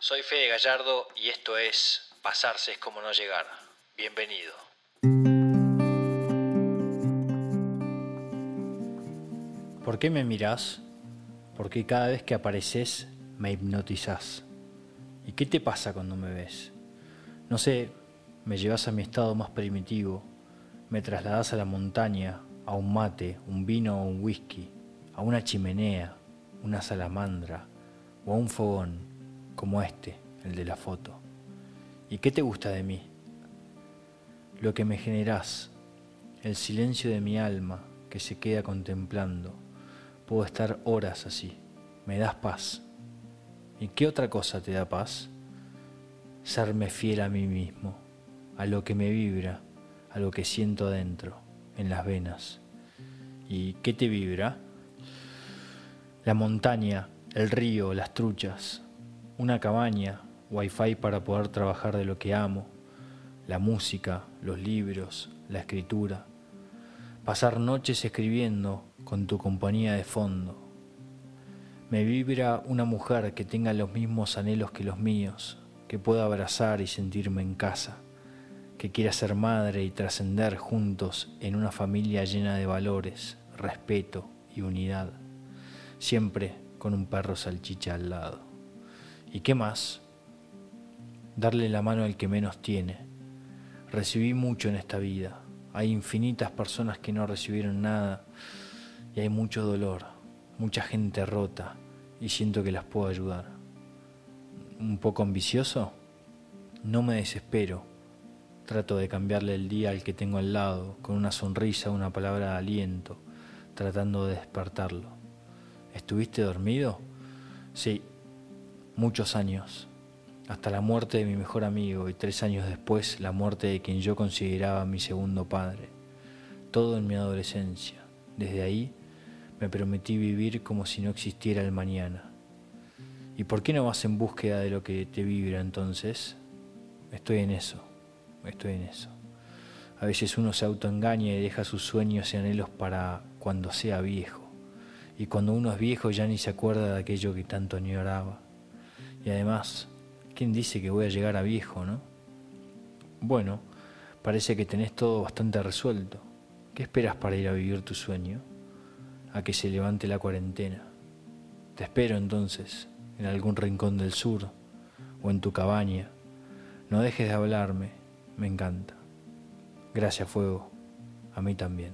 Soy Fede Gallardo y esto es Pasarse es como no llegar. Bienvenido. ¿Por qué me mirás? Porque cada vez que apareces me hipnotizás. ¿Y qué te pasa cuando me ves? No sé, me llevas a mi estado más primitivo, me trasladas a la montaña, a un mate, un vino o un whisky, a una chimenea, una salamandra o a un fogón como este, el de la foto. ¿Y qué te gusta de mí? Lo que me generás, el silencio de mi alma que se queda contemplando. Puedo estar horas así, me das paz. ¿Y qué otra cosa te da paz? Serme fiel a mí mismo, a lo que me vibra, a lo que siento adentro, en las venas. ¿Y qué te vibra? La montaña, el río, las truchas, una cabaña, wifi para poder trabajar de lo que amo, la música, los libros, la escritura, pasar noches escribiendo con tu compañía de fondo. Me vibra una mujer que tenga los mismos anhelos que los míos, que pueda abrazar y sentirme en casa, que quiera ser madre y trascender juntos en una familia llena de valores, respeto y unidad siempre con un perro salchicha al lado. ¿Y qué más? Darle la mano al que menos tiene. Recibí mucho en esta vida. Hay infinitas personas que no recibieron nada y hay mucho dolor, mucha gente rota y siento que las puedo ayudar. ¿Un poco ambicioso? No me desespero. Trato de cambiarle el día al que tengo al lado, con una sonrisa, una palabra de aliento, tratando de despertarlo. ¿Estuviste dormido? Sí, muchos años, hasta la muerte de mi mejor amigo y tres años después la muerte de quien yo consideraba mi segundo padre. Todo en mi adolescencia. Desde ahí me prometí vivir como si no existiera el mañana. ¿Y por qué no vas en búsqueda de lo que te vibra entonces? Estoy en eso, estoy en eso. A veces uno se autoengaña y deja sus sueños y anhelos para cuando sea viejo y cuando uno es viejo ya ni se acuerda de aquello que tanto añoraba. Y además, ¿quién dice que voy a llegar a viejo, no? Bueno, parece que tenés todo bastante resuelto. ¿Qué esperas para ir a vivir tu sueño? A que se levante la cuarentena. Te espero entonces, en algún rincón del sur o en tu cabaña. No dejes de hablarme, me encanta. Gracias, Fuego. A mí también.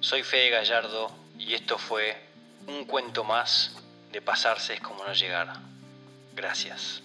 Soy Fede Gallardo y esto fue un cuento más de pasarse es como no llegar. Gracias.